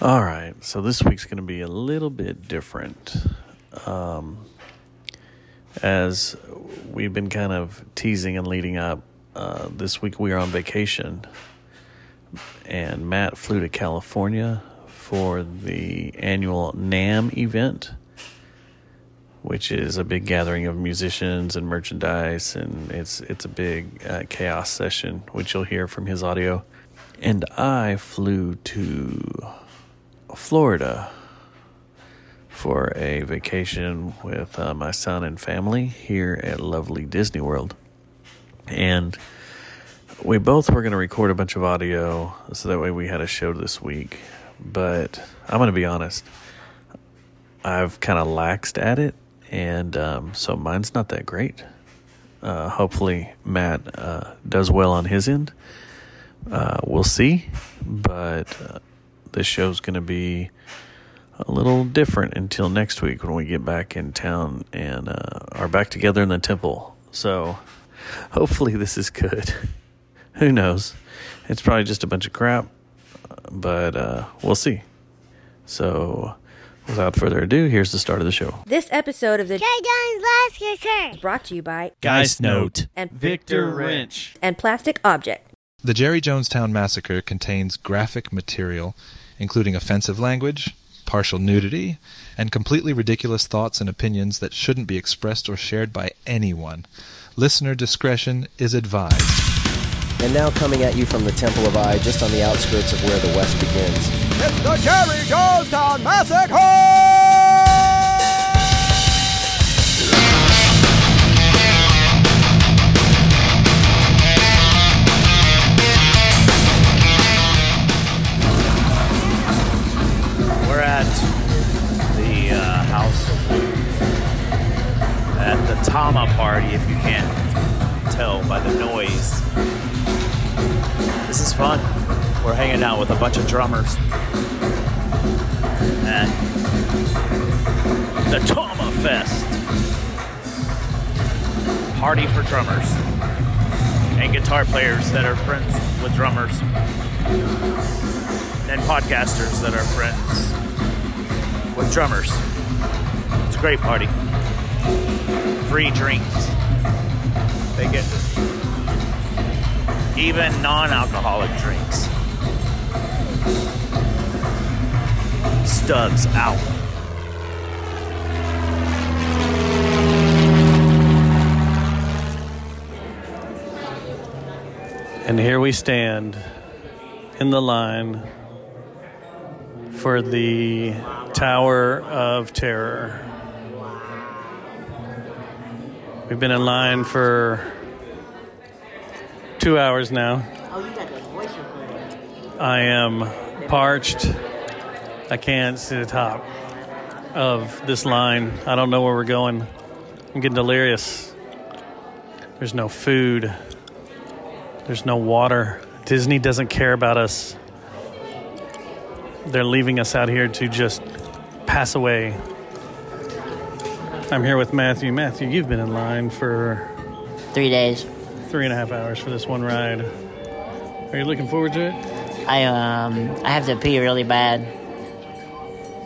All right, so this week's going to be a little bit different. Um, as we've been kind of teasing and leading up, uh, this week we are on vacation, and Matt flew to California for the annual NAMM event, which is a big gathering of musicians and merchandise, and it's it's a big uh, chaos session, which you'll hear from his audio. And I flew to Florida for a vacation with uh, my son and family here at lovely Disney World. And we both were going to record a bunch of audio so that way we had a show this week. But I'm going to be honest, I've kind of laxed at it. And um, so mine's not that great. Uh, hopefully, Matt uh, does well on his end. Uh, we'll see. But uh, this show's going to be a little different until next week when we get back in town and uh, are back together in the temple. So hopefully this is good. Who knows? It's probably just a bunch of crap, but uh, we'll see. So without further ado, here's the start of the show. This episode of the Jay Jones Last Kicker. is brought to you by Geist Note. and Victor Wrench. and Plastic Object. The Jerry Jonestown Massacre contains graphic material, including offensive language, partial nudity, and completely ridiculous thoughts and opinions that shouldn't be expressed or shared by anyone. Listener discretion is advised. And now coming at you from the Temple of I, just on the outskirts of where the West begins. It's the Jerry Jonestown Massacre! The uh, House of Blues. At the Tama party, if you can't tell by the noise. This is fun. We're hanging out with a bunch of drummers. At the Tama Fest. Party for drummers. And guitar players that are friends with drummers. And podcasters that are friends with drummers. It's a great party. Free drinks. They get even non-alcoholic drinks. Studs out. And here we stand in the line for the Tower of Terror. We've been in line for two hours now. I am parched. I can't see the top of this line. I don't know where we're going. I'm getting delirious. There's no food. There's no water. Disney doesn't care about us. They're leaving us out here to just pass away. I'm here with Matthew. Matthew, you've been in line for Three days. three and a half hours for this one ride. Are you looking forward to it? I um I have to pee really bad.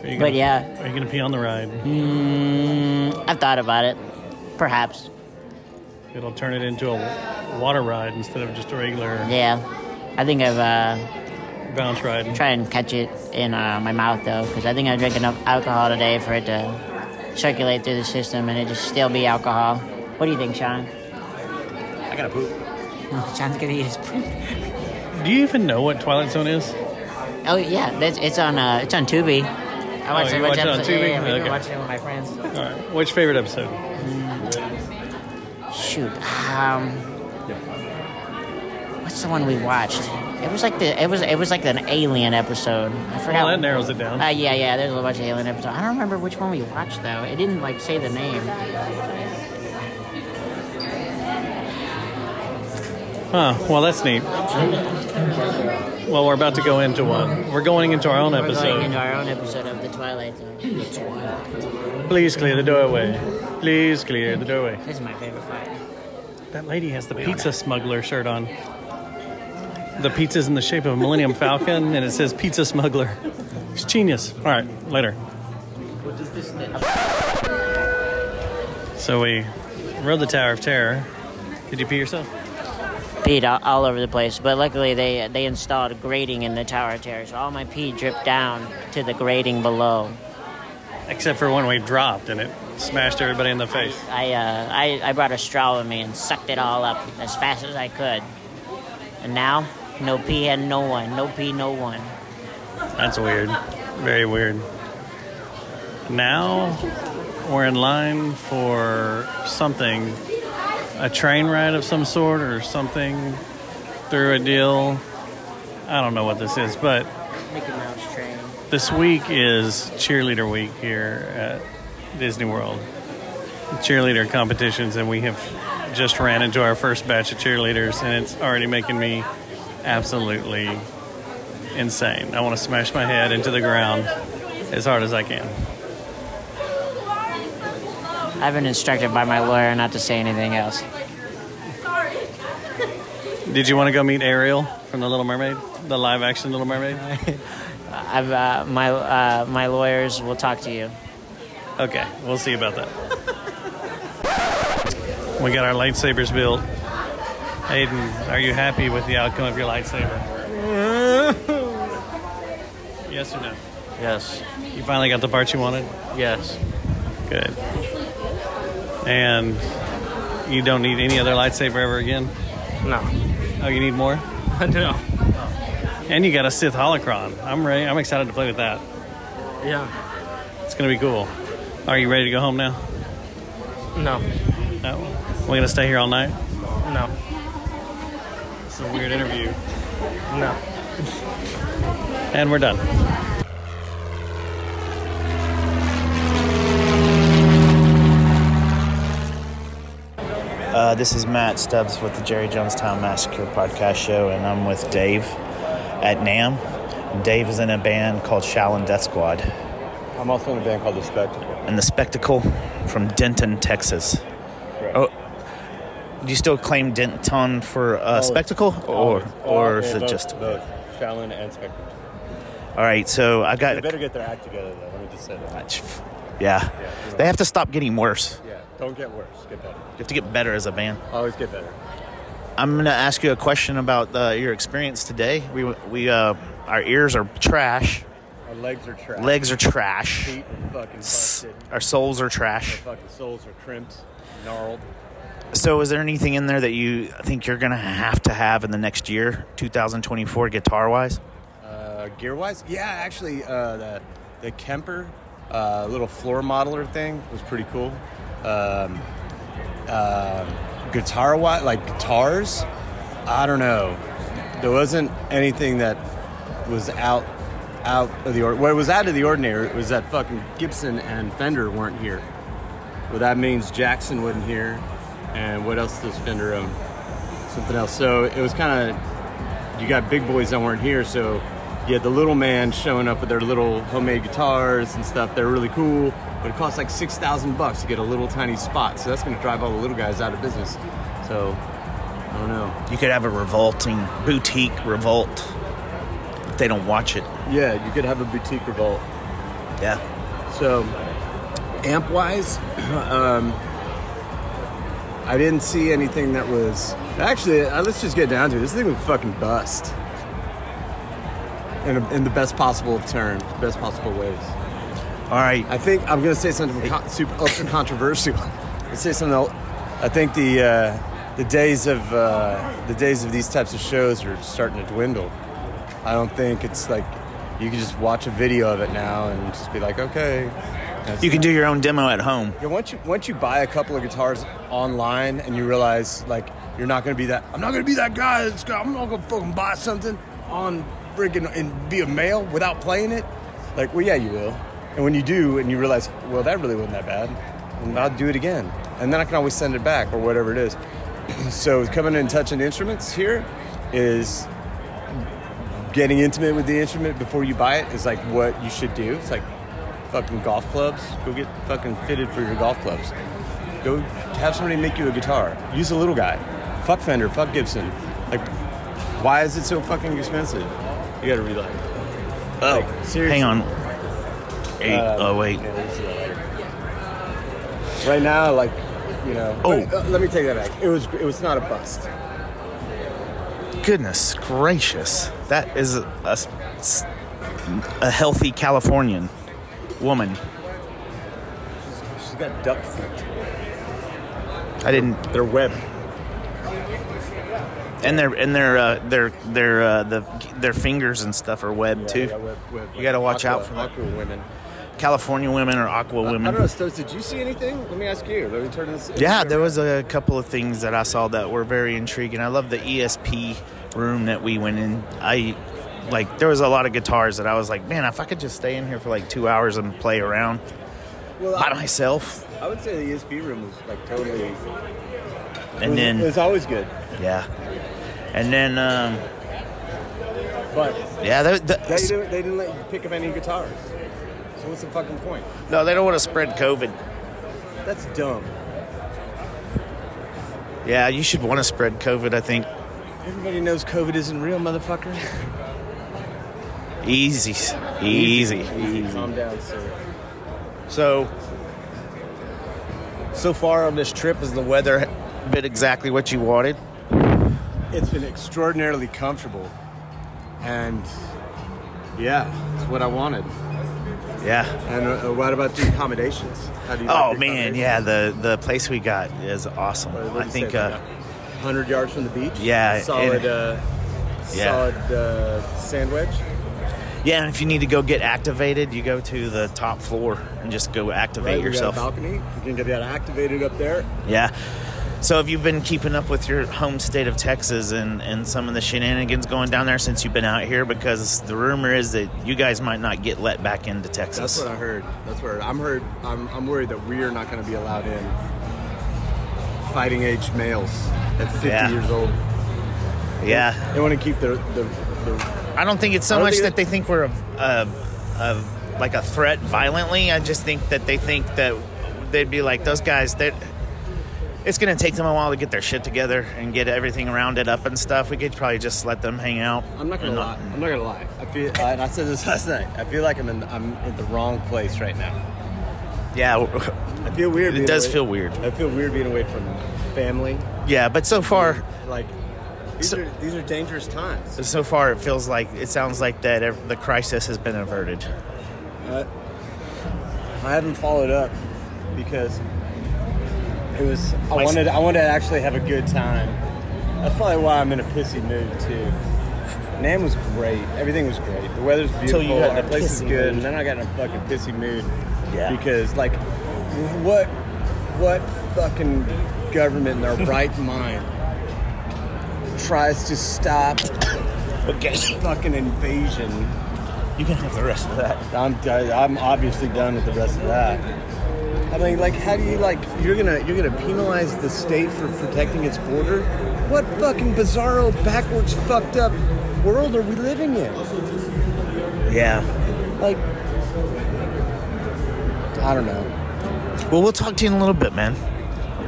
You But gonna- yeah. Are you to pee on the ride? Mm, I've thought about it. Perhaps. It'll turn it into a water ride instead of just a regular Yeah. I think I've uh bounce ride. tried and catch it in uh, my mouth though, because I think I drank enough alcohol today for it to circulate through the system and it just still be alcohol. What do you think, Sean? I gotta poop. Sean's gonna eat his poop. Do you even know what Twilight Zone is? Oh yeah, that's, it's on uh, it's on Tubi. I watched Oh, you watch it on episodes. Tubi? Yeah, yeah, we've Okay. watching it with my friends. All right. What's your favorite episode? Shoot. Um, what's the one we watched? It was like the it was it was like an alien episode. I forgot. Well, that narrows it down. Uh, yeah, yeah. There's a bunch of alien episodes. I don't remember which one we watched though. It didn't like say the name. Huh. Well, that's neat. Well, we're about to go into one. We're going into our own We're going episode. into our own episode of the Twilight Zone. Please clear the doorway. Please clear the doorway. This is my favorite part. That lady has the pizza smuggler shirt on. The pizza's in the shape of a Millennium Falcon, and it says Pizza Smuggler. It's genius. All right, later. So we rode the Tower of Terror. Did you pee yourself? Peed all, all over the place, but luckily they they installed a grating in the Tower of Terror, so all my pee dripped down to the grating below. Except for when we dropped and it smashed everybody in the face. I, uh, I I brought a straw with me and sucked it all up as fast as I could. And now, no P and no one, no P, no one. That's weird. Very weird. Now we're in line for something a train ride of some sort or something through a deal. I don't know what this is, but Mickey Mouse train. this week is cheerleader week here at Disney World. Cheerleader competitions, and we have just ran into our first batch of cheerleaders, and it's already making me absolutely insane. I want to smash my head into the ground as hard as I can. I've been instructed by my lawyer not to say anything else. Did you want to go meet Ariel from The Little Mermaid, the live action Little Mermaid? I've uh, my uh, my lawyers will talk to you. Okay, we'll see about that. we got our lightsabers built. Hayden, are you happy with the outcome of your lightsaber? yes or no? Yes. You finally got the part you wanted? Yes. Good. And you don't need any other lightsaber ever again? No. Oh, you need more? no. And you got a Sith holocron. I'm ready. I'm excited to play with that. Yeah. It's gonna be cool. Are you ready to go home now? No. No. We're gonna stay here all night. No. It's a weird interview. No. And we're done. Uh, this is Matt Stubbs with the Jerry Jonestown Massacre podcast show, and I'm with Dave at NAMM. Dave is in a band called Shallon Death Squad, I'm also in a band called The Spectacle. and the Spectacle from Denton, Texas. Oh, do you still claim Denton for uh, Spectacle, or or is it just? both Shallon and Spectacle? All right, so I got. They better get their act together, though. Let me just say that. Yeah, yeah they have to stop getting worse. Yeah, don't get worse. Get better. You have to get better as a band. Always get better. I'm going to ask you a question about uh, your experience today. We we uh, our ears are trash, Our legs are trash. legs are trash, Feet are fucking busted. our souls are Our trash. fucking souls are crimped, gnarled. So, is there anything in there that you think you're going to have to have in the next year, 2024, guitar wise? Uh, gear wise, yeah, actually, uh, the the Kemper uh, little floor modeler thing was pretty cool. Um, uh, guitar wise, like guitars, I don't know. There wasn't anything that was out out of the ordinary. What was out of the ordinary was that fucking Gibson and Fender weren't here. Well, that means Jackson wasn't here, and what else does Fender own? Something else. So it was kind of you got big boys that weren't here, so you had the little man showing up with their little homemade guitars and stuff. They're really cool, but it costs like six thousand bucks to get a little tiny spot. So that's going to drive all the little guys out of business. So I don't know. You could have a revolting boutique revolt if they don't watch it. Yeah, you could have a boutique revolt. Yeah. So amp wise, um, I didn't see anything that was actually. Uh, let's just get down to it. This thing was fucking bust. In, a, in the best possible of terms, best possible ways. All right. I think I'm going to say something con- super ultra controversial. Let's say something. else. I think the uh, the days of uh, the days of these types of shows are starting to dwindle. I don't think it's like you can just watch a video of it now and just be like, okay. That's- You can do your own demo at home. Yeah, once you once you buy a couple of guitars online and you realize like you're not going to be that I'm not going to be that guy that's gonna, I'm not going to fucking buy something on freaking and be a male without playing it. Like, well, yeah, you will. And when you do, and you realize, well, that really wasn't that bad, and I'll do it again, and then I can always send it back or whatever it is. so coming in and touching instruments here is getting intimate with the instrument before you buy it is like what you should do. It's like fucking golf clubs. Go get fucking fitted for your golf clubs. Go have somebody make you a guitar. Use a little guy. Fuck Fender. Fuck Gibson. Like, why is it so fucking expensive? You gotta realize. Oh, Like, seriously. hang on. Eight. Um, oh wait. yeah, we'll see that later. Right now, like, you know. Oh. uh, let me take that back. It was. It was not a bust. Goodness gracious, That is a a healthy Californian woman. She's got duck feet. I didn't. They're webbed. And their and their uh, their their uh, the their fingers and stuff are webbed too. Yeah, web, web, You gotta watch aqua, out for that. aqua women. California women or aqua women. I women. don't know, Stokes. Did you see anything? Let me ask you. Let me turn this. Yeah, there was a couple of things that I saw that were very intriguing. I love the ESP room that we went in. I like there was a lot of guitars that I was like, man, if I could just stay in here for like two hours and play around well, by I, myself, I would say the ESP room was like totally. and was- then it was always good, yeah, and then um, but yeah, the, the, they didn't. They didn't let you pick up any guitars. So what's the fucking point? no, they don't want to spread COVID. That's dumb. Yeah, you should want to spread COVID. I think Everybody knows COVID isn't real, motherfucker. easy, easy, Calm down, sir. So, so far on this trip, has the weather been exactly what you wanted? It's been extraordinarily comfortable, and yeah, it's what I wanted. Yeah. And uh, what about the accommodations? How do you? Oh like man, yeah the the place we got is awesome. accommodations? I think. say, Uh, a hundred yards from the beach. Yeah, solid. and- uh, Yeah. Solid uh, sand wedge. Yeah, and if you need to go get activated, you go to the top floor and just go activate Right, yourself. We got a balcony. You can get that activated up there. Yeah. So if you've been keeping up with your home state of Texas and, and some of the shenanigans going down there since you've been out here, because the rumor is that you guys might not get let back into Texas. That's what I heard. That's what I heard. I'm heard. I'm, I'm worried that we are not going to be allowed in. Fighting age males at 50 Yeah. years old. yeah. They want to keep the the, the I don't think it's so much that they think we're a, a, a like a threat violently. I just think that they think that they'd be like those guys. That it's going to take them a while to get their shit together and get everything rounded up and stuff. We could probably just let them hang out. I'm not gonna lie. I'm not gonna lie. I feel, I, and I said this last night. I feel like I'm in. I'm in the wrong place right now. Yeah, I feel weird. it does away- feel weird. I feel weird being away from family. Yeah, but so far, Like these So- are these are dangerous times. so far, it feels like it sounds like that ev- the crisis has been averted. Uh, I haven't followed up because it was. I My- wanted. I wanted to actually have a good time. That's probably why I'm in a pissy mood too. NAMM was great. Everything was great. The weather's beautiful. you got Our place is good, mood. and then I got in a fucking pissy mood. Yeah. Because like, what, what fucking government in their right mind tries to stop Okay, fucking invasion? you can have the rest of that. I'm I'm obviously done with the rest of that. I mean, like, how do you like? You're gonna you're gonna penalize the state for protecting its border? What fucking bizarro, backwards, fucked up world are we living in? Yeah. Like, I don't know. Well, we'll talk to you in a little bit, man.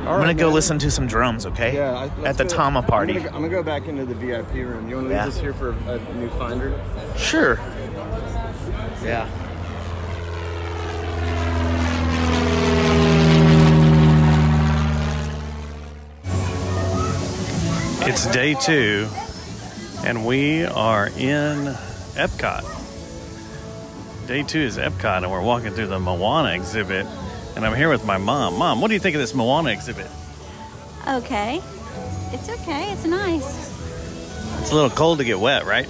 I'm gonna right, go man. listen to some drums, okay? Yeah, I, At let's the go- Tama party. I'm gonna, go, I'm gonna go back into the VIP room. You want to Yeah. leave this here for a new finder? Sure. Yeah. It's day two, and we are in Epcot. Day two is Epcot, and we're walking through the Moana exhibit. And I'm here with my mom. Mom, what do you think of this Moana exhibit? Okay. It's okay. It's nice. It's a little cold to get wet, right?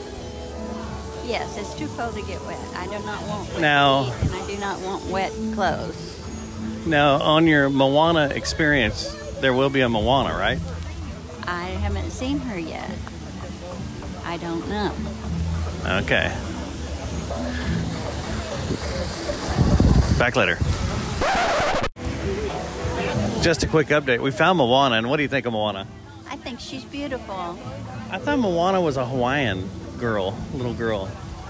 Yes, it's too cold to get wet. I do not want wet Now- feet, and I do not want wet clothes. Now, on your Moana experience, there will be a Moana, right? I haven't seen her yet. I don't know. Okay. Back later. Just a quick update. We found Moana, and what do you think of Moana? I think she's beautiful. I thought Moana was a Hawaiian girl, little girl.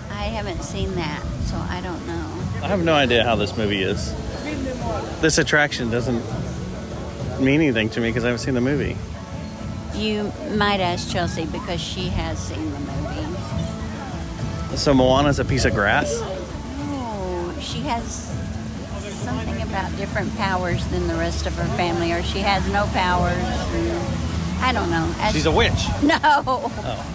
I haven't seen that, so I don't know. I have no idea how this movie is. This attraction doesn't mean anything to me because I haven't seen the movie. You might ask Chelsea because she has seen the movie. So Moana's a piece of grass? Oh, she has about different powers than the rest of her family, or she has no powers. I don't know. As- She's a witch. No. Oh.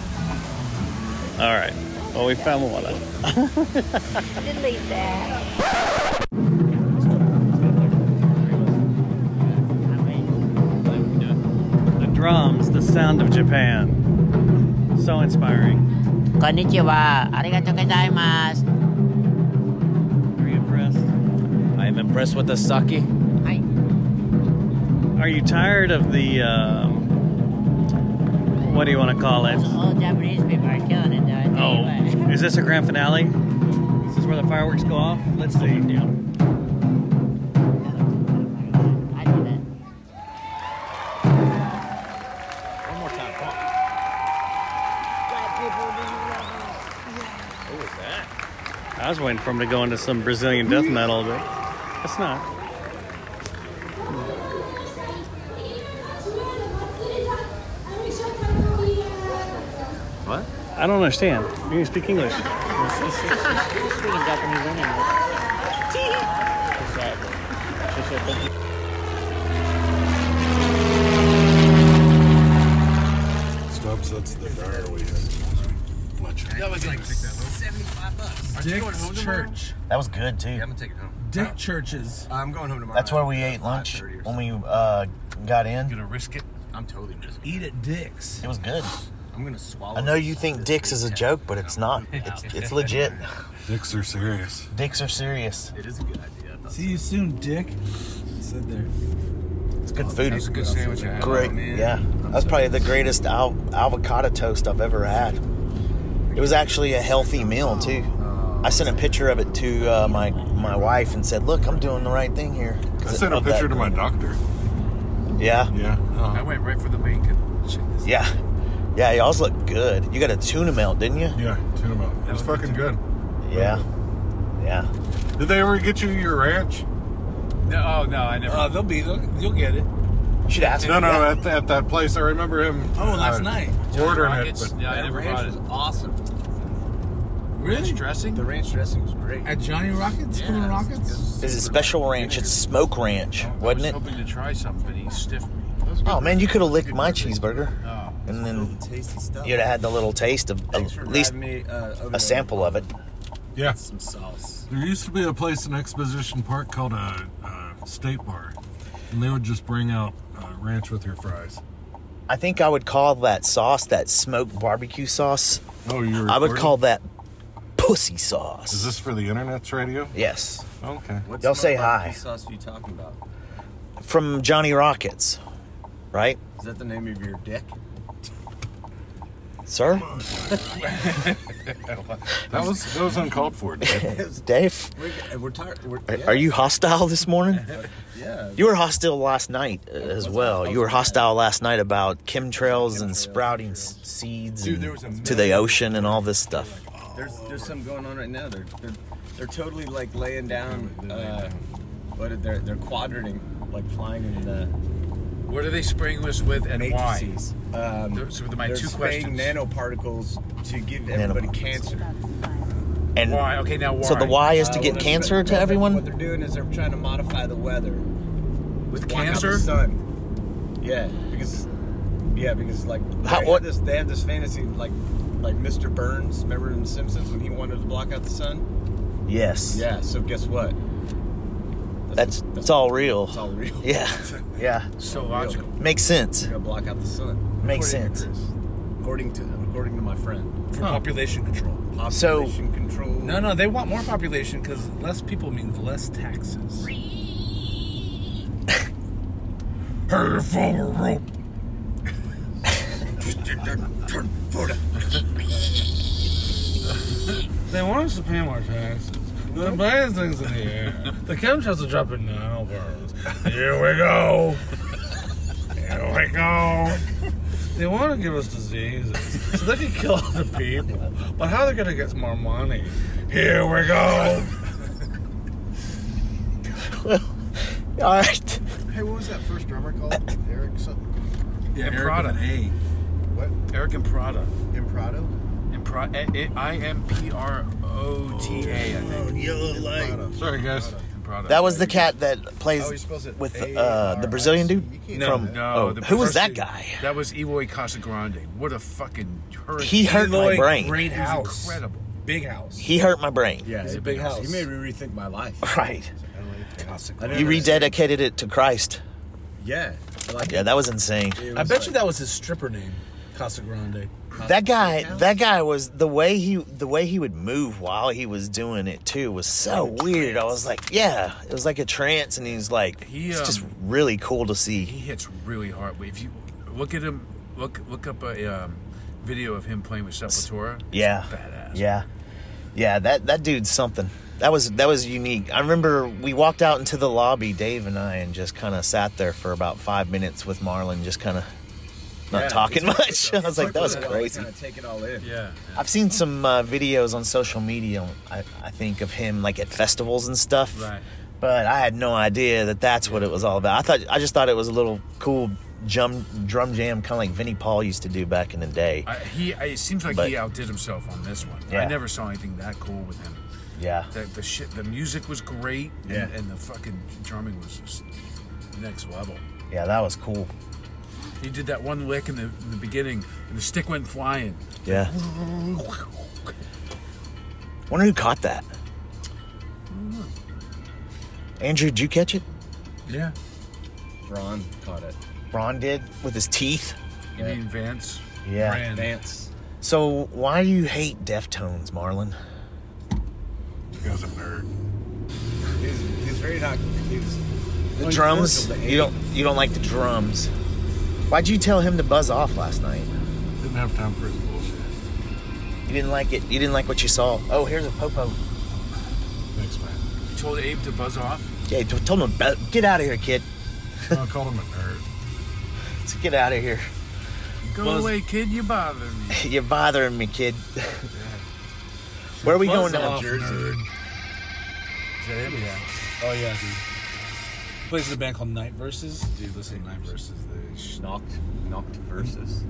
All right. Well, we found Moana. Delete that. The drums, the sound of Japan. So inspiring. Konnichiwa. Arigato gozaimasu. I am impressed with the sake. Hi. Are you tired of the, um, what do you want to call it? All Japanese people are killing it, though. Oh, you what. is this a grand finale? This is this where the fireworks go off? Let's see. I do that. One more time. Come on. Who was? I was waiting for him to go into some Brazilian death metal, but it's not. What? I don't understand. You can speak English. She's speaking Japanese anyway. She said, she said, thank you. Stubbs, that's the bar we had. Much. That was like 75 bucks. Dick's Church. That was good too. I'm gonna take it home. Dick Churches. I'm going home tomorrow. That's where we ate lunch when we uh, got in. You gonna risk it. I'm totally risking. Eat at Dick's. It was good. I'm gonna swallow. I know you think Dick's is a joke, but it's not. It's it's legit. Dicks are serious. Dicks are serious. It is a good idea. See you soon, Dick. Sit there. It's good food. That's a good sandwich I had. Great. Oh, man. yeah. That's probably the greatest al- avocado toast I've ever had. It was actually a healthy meal too. I sent a picture of it to uh, my my wife and said, "Look, I'm doing the right thing here." I sent a picture to my doctor. Yeah. Yeah. I went right for the bacon. Check. Yeah. Yeah, y'all's look good. You got a tuna melt, didn't you? Yeah, tuna melt. It was fucking good. Yeah. Yeah. Did they ever get you your ranch? No, oh no, I never. Uh, they'll be. They'll, you'll get it. You should ask No, me. no, Yeah. at, at that place. I remember him. Oh, last uh, night. ordering Rockets. it. But Yeah, I never brought it. Was awesome. Ranch dressing. The ranch dressing was great. At Johnny Rockets, yeah, Rockets. Is it special ranch? It's smoke ranch, wasn't it? hoping to try something, but he stiffed me. Oh man, you could have licked my cheeseburger, Oh. and then Tasty stuff. you'd have had the little taste of at least me, uh, a sample of it. yeah, Some sauce. there used to be a place in Exposition Park called a, a state bar, and they would just bring out uh, ranch with your fries. I think I would call that sauce, that smoked barbecue sauce. Oh, you're. I would call that pussy sauce. Is this for the internet's radio? yes, Okay. What Y'all say hi. barbecue sauce are you talking about? from Johnny Rockets, right, Is that the name of your dick? sir? That was that was uncalled for. Dave. Dave, We're, we're tired. We're, yeah. are you hostile this morning? Yeah. You were hostile last night uh, as well. You were hostile last night about chemtrails and sprouting s- seeds Dude, and there was a to the ocean and all this stuff. There's there's some going on right now. They're they're, they're totally like laying down. Uh, what are, they're they're quadrating, like flying in the What are they spraying us with, and why? matrices. Um, Those are my they're two spraying questions. nanoparticles to give everybody Nanoparticles. cancer. And Why? Okay, now why? so the why is to Uh, get well, cancer they're- to What everyone. they're doing is they're trying to modify the weather with block out cancer? the sun. Yeah, because yeah, because like How- they, what- have this, they have this fantasy like like Mr. Burns. Remember in The Simpsons when he wanted to block out the sun? Yes. Yeah. So guess what? That's it's all real. It's all real. Yeah. Yeah. So logical. Makes sense. They're gonna block out the sun. Makes According to sense. Chris. According to according to my friend. For population control. So- Population control. No, no, they want more population because less people means less taxes. Hurry forward, rope. They want us to pay more taxes. They're buying things in the air. The chemtrails are dropping now, birds. Here we go. Here we go. They want to give us diseases so they can kill other people. But how are they going to get more money? Here we go. All right. Hey, what was that first drummer called? Eric something? Yeah, Imprada. A. What? Eric Imprada. Imprado? Impro- I- I M P R O T A. I think. Yellow light. Sorry, guys. Imprada. That was the cat that plays Oh, he spells it with uh, the Brazilian dude You can't- No, from. no. oh, the who was that dude- guy? That was Eloy Casagrande. What a fucking hurricane. He hurt my Eloy, brain. Great He house. incredible. Big house. He hurt my brain. Yeah, It's a big house. He made me rethink my life. Right. I never You rededicated it to Christ. Yeah. Like Yeah, that was insane. it I was bet like- you that was his stripper name, Casa Grande. That guy, that guy was the way he the way he would move while he was doing it too was so weird. I was like, yeah, it was like a trance, and he's like, He, it's just um, really cool to see. He hits really hard. If you look at him, look look up a um, video of him playing with Sepultura. Yeah, badass. yeah, yeah. That that dude's something. That was that was unique. I remember we walked out into the lobby, Dave and I, and just kind of sat there for about five minutes with Marlon, just kind of not Yeah, talking much. I was like, that was Kinda crazy. take it all in. Yeah. I've seen some uh, videos on social media. I, I think of him like at festivals and stuff. Right. But I had no idea that that's what it was all about. I thought I just thought it was a little cool drum drum jam, kind of like Vinnie Paul used to do back in the day. I, he I, it seems like But- he outdid himself on this one. Yeah. I never saw anything that cool with him. Yeah. The, the shit, the music was great, and, Yeah. and the fucking drumming was just next level. Yeah, that was cool. He did that one lick in the, in the beginning, and the stick went flying. Yeah. Wonder who caught that. Andrew, did you catch it? Yeah. Ron caught it. Ron did with his teeth. You mean Vance? Yeah. Ran. Vance. So why do you hate Deftones, Marlon? Because I'm nerd. He's, he's very not. He's The drums? You don't you don't like the drums. Why'd you tell him to buzz off last night? Didn't have time for his bullshit. You didn't like it. You didn't like what you saw. Oh, here's a popo. Thanks, man. You told Abe to buzz off? Yeah, t- told him to get out of here, kid. I called him a nerd. Let's get out of here. Go Buzz- away, kid. You're bothering me. You're bothering me, kid. Where are we Buzz going now? off, nerd. Is that him? Yeah. Oh yeah, dude. Plays in a band called Night Versus. Dude, listen to Night Versus. knocked knocked versus.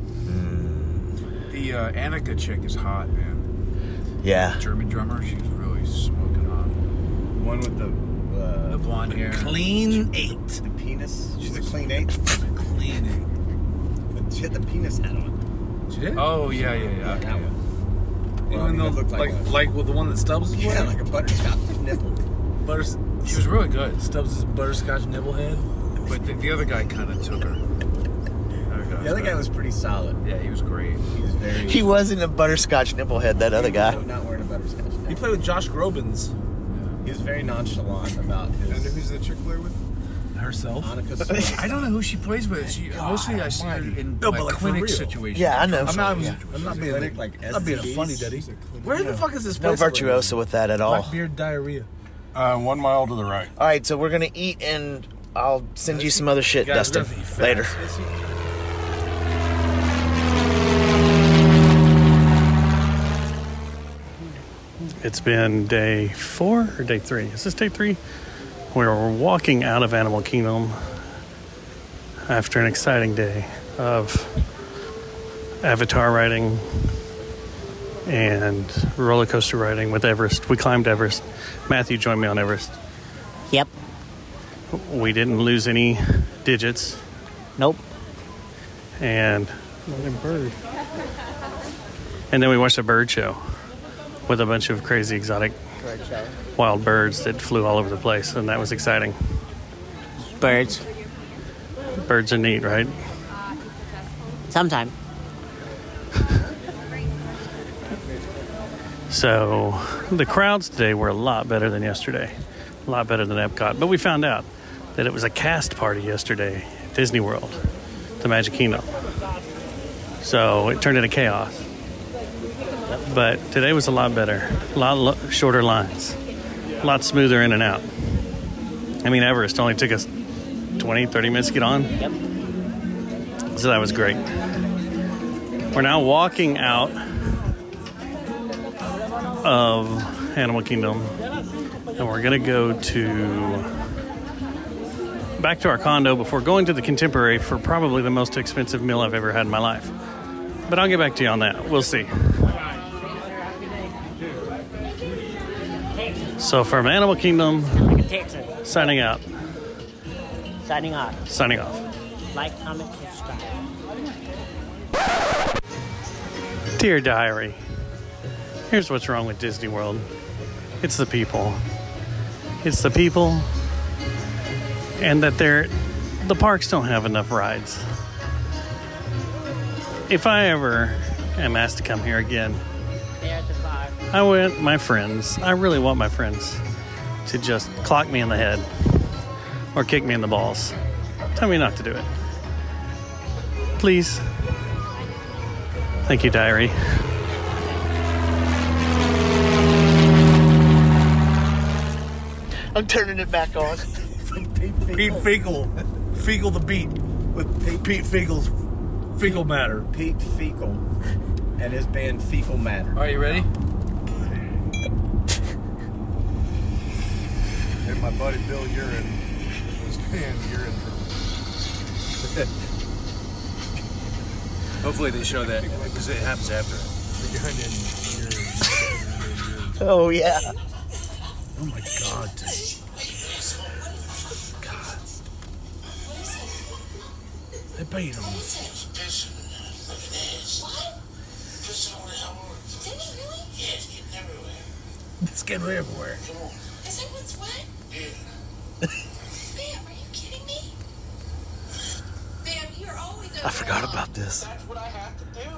The uh, Annika chick is hot, man. Yeah. German drummer. She's really smoking hot. One with the uh, The blonde hair. Clean eight. the penis. She's a clean eight. Clean it. She had the penis hat on. She did? Oh yeah, yeah, yeah. that yeah. one. Well, I Even mean, though, it looked like, like like, a- with the one that Stubbs is Yeah, wearing? like a butterscotch nipple. Butters, She was really good, Stubbs' is butterscotch nibblehead. but the, the other guy kind of took her. The other guy was pretty solid. Yeah, he was great. He was very. He wasn't a butterscotch nipplehead, that other guy. Not wearing a butterscotch. He played with Josh Groban's He was very nonchalant about his. And who's the chick player with? herself. Annika I don't know who she plays with. She mostly I see her in No, like, but, like, clinic situations. Yeah, I know. I'm not, Yeah. I'm not being Clinic, like, like not being a funny daddy. She's a clinic. Where the fuck is this No place? virtuoso with that at all. Blackbeard diarrhea. Uh, one mile to the right. All right, so we're gonna eat, and I'll send you some other shit, Guys, we're Dustin, gonna be fast. later. It's been day four or day three. Is this day three? We're walking out of Animal Kingdom after an exciting day of avatar riding and roller coaster riding with Everest. We climbed Everest. Matthew joined me on Everest. Yep. We didn't lose any digits. Nope. And bird. And then we watched a bird show with a bunch of crazy exotic wild birds that flew all over the place, and that was exciting. Birds. Birds are neat, right? Sometime. So the crowds today were a lot better than yesterday, a lot better than Epcot. But we found out that it was a cast party yesterday at Disney World, the Magic Kingdom. So it turned into chaos. But today was a lot better, a lot lo- shorter lines, a lot smoother in and out. I mean, Everest only took us 20, 30 minutes to get on. Yep. So that was great. We're now walking out of Animal Kingdom, and we're gonna go to back to our condo before going to the Contemporary for probably the most expensive meal I've ever had in my life. But I'll get back to you on that. We'll see. So from Animal Kingdom, signing out. Signing off. Signing off. Like, comment, subscribe. Dear Diary here's what's wrong with Disney World it's the people. It's the people, and that they're, the parks don't have enough rides. If I ever am asked to come here again. I want my friends, I really want my friends to just clock me in the head or kick me in the balls. Tell me not to do it. Please. Thank you, Diary. I'm turning it back on. Pete Fecal. Fecal the beat. With Pete, Pete Fecal's Fecal Matter. Pete Fecal and his band Fecal Matter. Are you ready? And my buddy Bill Urine was paying urine for Hopefully they show that because it happens after. Oh yeah. Oh my god, dude. They beat him. It's getting everywhere. It's getting everywhere. Is it what's wet? Yeah. Bam, are you kidding me? Bam, you're always I forgot about this. That's what are you gonna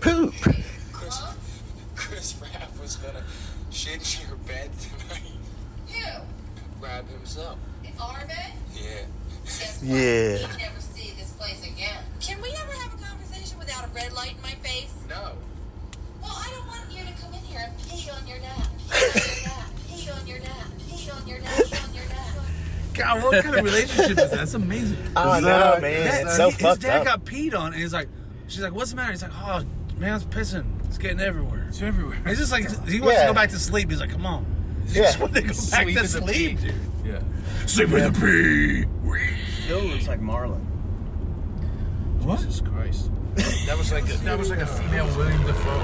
Poop. Chris, Chris Raff was gonna shit your bed tonight. Who? Rab himself. Our bed? Yeah. Yeah. He'd never see this place again. Can we ever have a conversation without a red light in my face? No. Well, I don't want you to come in here and pee on your nap. Pee on your nap. Pee on your nap. Pee on your nap. Pee on your nap. God, what kind of relationship is that? That's amazing. I Is know, that- man. that- It's so his fucked dad up. got peed on, and he's like, she's like, "What's the matter?" He's like, "Oh, man, it's pissing. It's getting everywhere. It's everywhere." He's just like, he wants Yeah. to go back to sleep. He's like, "Come on." He Yeah. just wants to go back to is a sleep. pee, dude. Yeah. Sleep with the pee. Phil looks like Marlon. What? Jesus Christ. That was like a, that was like a female William Dafoe.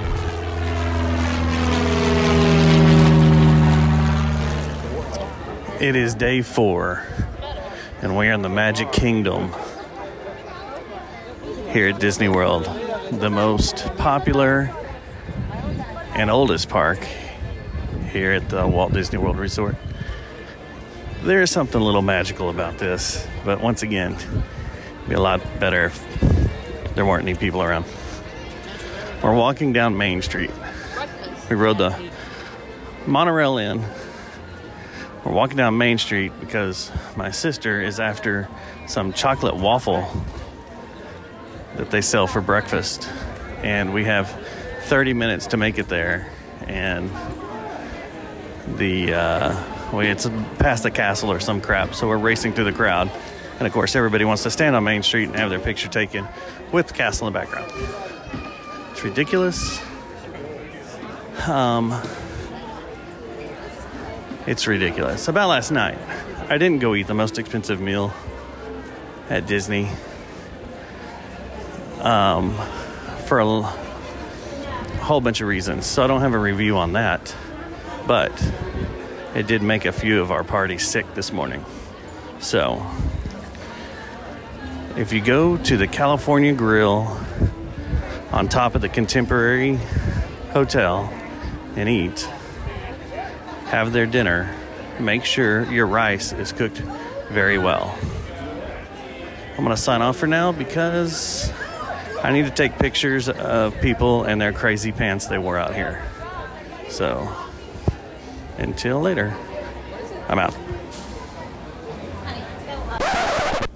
It is day four, and we're in the Magic Kingdom here at Disney World, the most popular and oldest park here at the Walt Disney World Resort. There is something a little magical about this, but once again, it'd be a lot better if there weren't any people around. We're walking down Main Street. We rode the monorail in. We're walking down Main Street because my sister is after some chocolate waffle that they sell for breakfast. And we have 30 minutes to make it there. And the, uh, well, it's past the castle or some crap. So we're racing through the crowd. And of course, everybody wants to stand on Main Street and have their picture taken with the castle in the background. It's ridiculous. Um, it's ridiculous. About last night, I didn't go eat the most expensive meal at Disney um, for a whole bunch of reasons. So I don't have a review on that. But it did make a few of our party sick this morning. So if you go to the California Grill on top of the Contemporary Hotel and eat, have their dinner, make sure your rice is cooked very well. I'm going to sign off for now because I need to take pictures of people and their crazy pants they wore out here. So, until later, I'm out.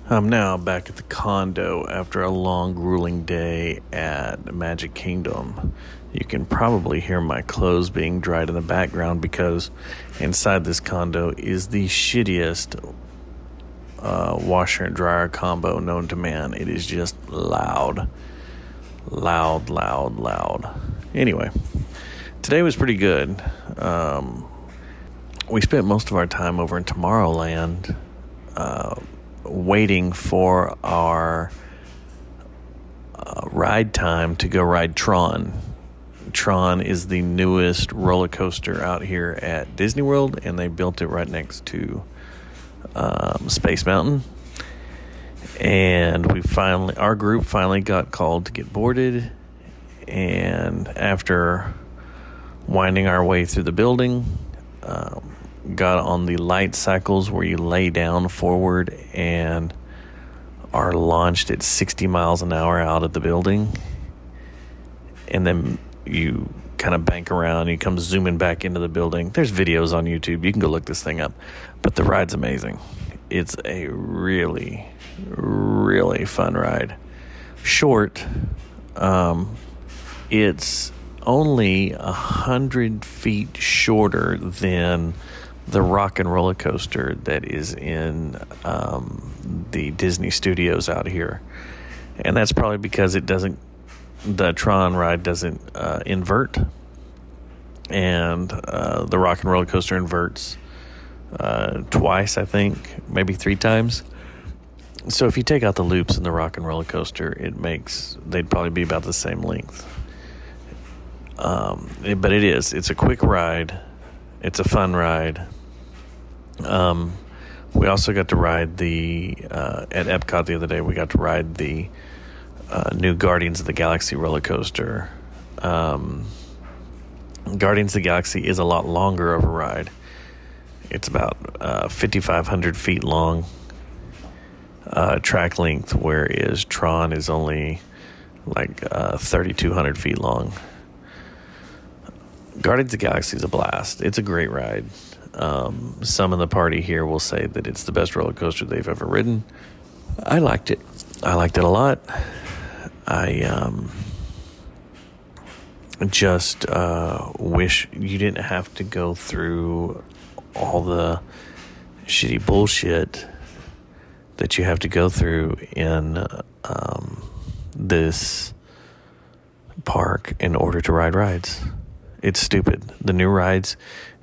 I'm now back at the condo after a long, grueling day at Magic Kingdom. You can probably hear my clothes being dried in the background because inside this condo is the shittiest uh, washer and dryer combo known to man. It is just loud. Loud, loud, loud. Anyway, today was pretty good. Um, we spent most of our time over in Tomorrowland uh, waiting for our uh, ride time to go ride Tron. Tron is the newest roller coaster out here at Disney World, and they built it right next to um, Space Mountain. And we finally, our group finally got called to get boarded. And after winding our way through the building, um, got on the light cycles where you lay down forward and are launched at 60 miles an hour out of the building. And then you kind of bank around, you come zooming back into the building. There's videos on YouTube. You can go look this thing up. But the ride's amazing. It's a really, really fun ride. Short. Um, it's only a hundred feet shorter than the rock and roller coaster that is in um, the Disney studios out here. And that's probably because it doesn't, the Tron ride doesn't uh, invert. And uh, the rock and roller coaster inverts uh, twice, I think, maybe three times. So if you take out the loops in the rock and roller coaster, it makes, they'd probably be about the same length. Um, it- but it is, it's a quick ride. It's a fun ride. Um, we also got to ride the uh, at Epcot the other day. We got to ride the uh, new Guardians of the Galaxy roller coaster. Um, Guardians of the Galaxy is a lot longer of a ride. It's about uh, 5,500 feet long uh, track length, whereas Tron is only like uh, 3,200 feet long. Guardians of the Galaxy is a blast. It's a great ride. Um, some in the party here will say that it's the best roller coaster they've ever ridden. I liked it. I liked it a lot. I um, just uh, wish you didn't have to go through all the shitty bullshit that you have to go through in um, this park in order to ride rides. It's stupid. The new rides,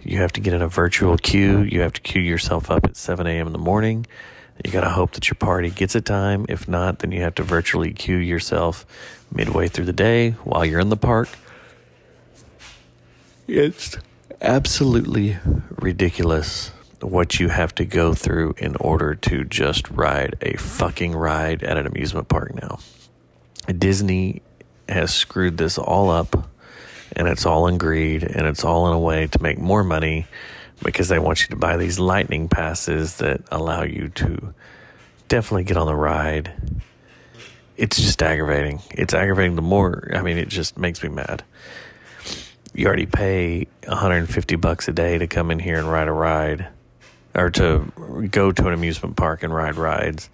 you have to get in a virtual queue. You have to queue yourself up at 7 a.m. in the morning. You got to hope that your party gets a time. If not, then you have to virtually queue yourself midway through the day while you're in the park. It's absolutely ridiculous what you have to go through in order to just ride a fucking ride at an amusement park now. Disney has screwed this all up and it's all in greed and it's all in a way to make more money because they want you to buy these lightning passes that allow you to definitely get on the ride. It's just aggravating. It's aggravating the more, I mean, it just makes me mad. You already pay 150 bucks a day to come in here and ride a ride or to go to an amusement park and ride rides.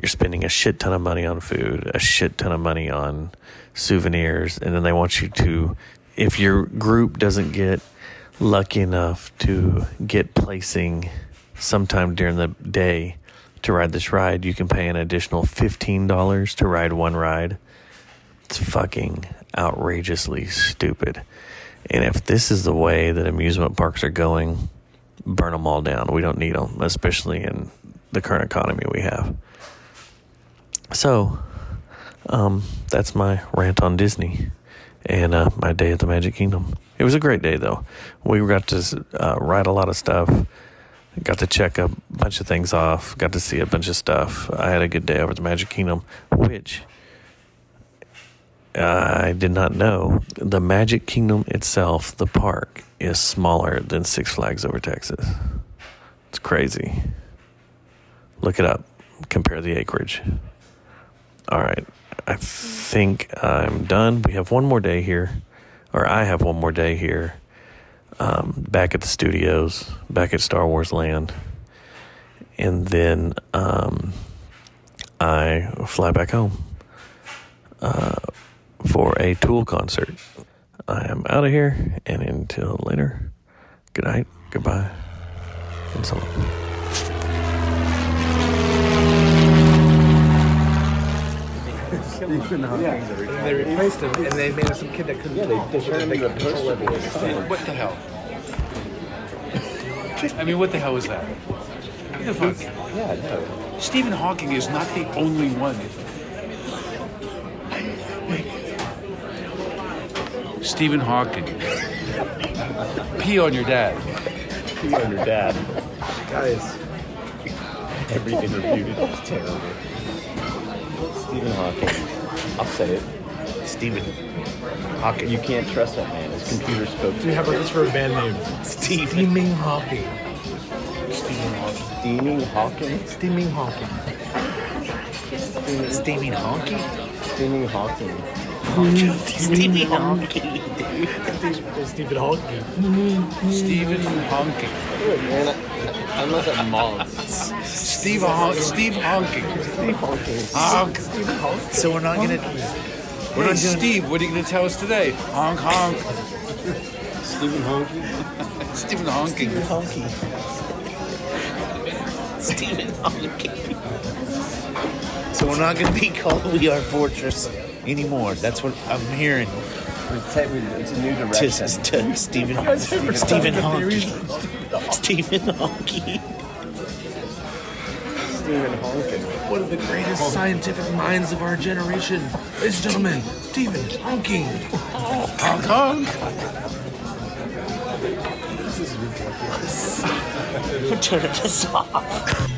You're spending a shit ton of money on food, a shit ton of money on souvenirs, and then they want you to, if your group doesn't get lucky enough to get placing sometime during the day to ride this ride, you can pay an additional $15 to ride one ride. It's fucking outrageously stupid. And if this is the way that amusement parks are going, burn them all down. We don't need them, especially in the current economy we have. So, um, that's my rant on Disney and uh, my day at the Magic Kingdom. It was a great day, though. We got to uh, ride a lot of stuff, got to check a bunch of things off, got to see a bunch of stuff. I had a good day over at the Magic Kingdom, which I did not know. The Magic Kingdom itself, the park, is smaller than Six Flags over Texas. It's crazy. Look it up. Compare the acreage. All right. I think I'm done. We have one more day here, or I have one more day here, um, back at the studios, back at Star Wars Land. And then um, I fly back home uh, for a Tool concert. I am out of here, and until later, good night, goodbye, and so long. Stephen Hawking. They replaced him, and they made him some kid that couldn't. Yeah, they, turned him into person. What the hell? I mean, what the hell is that? What the fuck? Yeah, no. Stephen Hawking is not the only one. Stephen Hawking. Pee on your dad. Pee on your dad. Guys. Everything refuted. It's terrible. Stephen Hawking. I'll say it. Stephen Hawking. You can't trust that man. His computer spoke to Do we have this for a band name? Steve. Steaming Hawking. Stephen Hawking. Steaming Hawking? Steaming Hawking. Steaming Hawking? Steaming Hawking. Stephen Hawking. Stephen Hawking. Stephen Hawking. Man, I, I'm not at malls. Steve Hon- Steve Hawking. Steve Hawking. Honk. So we're not gonna. We're Hey, not doing. Steve, what are you going to tell us today? Honk, honk. Stephen Hawking. Stephen Hawking. Honky. Stephen Hawking. So we're not gonna be called We Are Fortress anymore. That's what I'm hearing. It's a new To, direction. to Stephen Stephen Honky. Stephen Honky. Stephen Hawking. One of the greatest scientific minds of our generation. Ladies and gentlemen, Stephen Hawking. Honk, honk. Turn this off.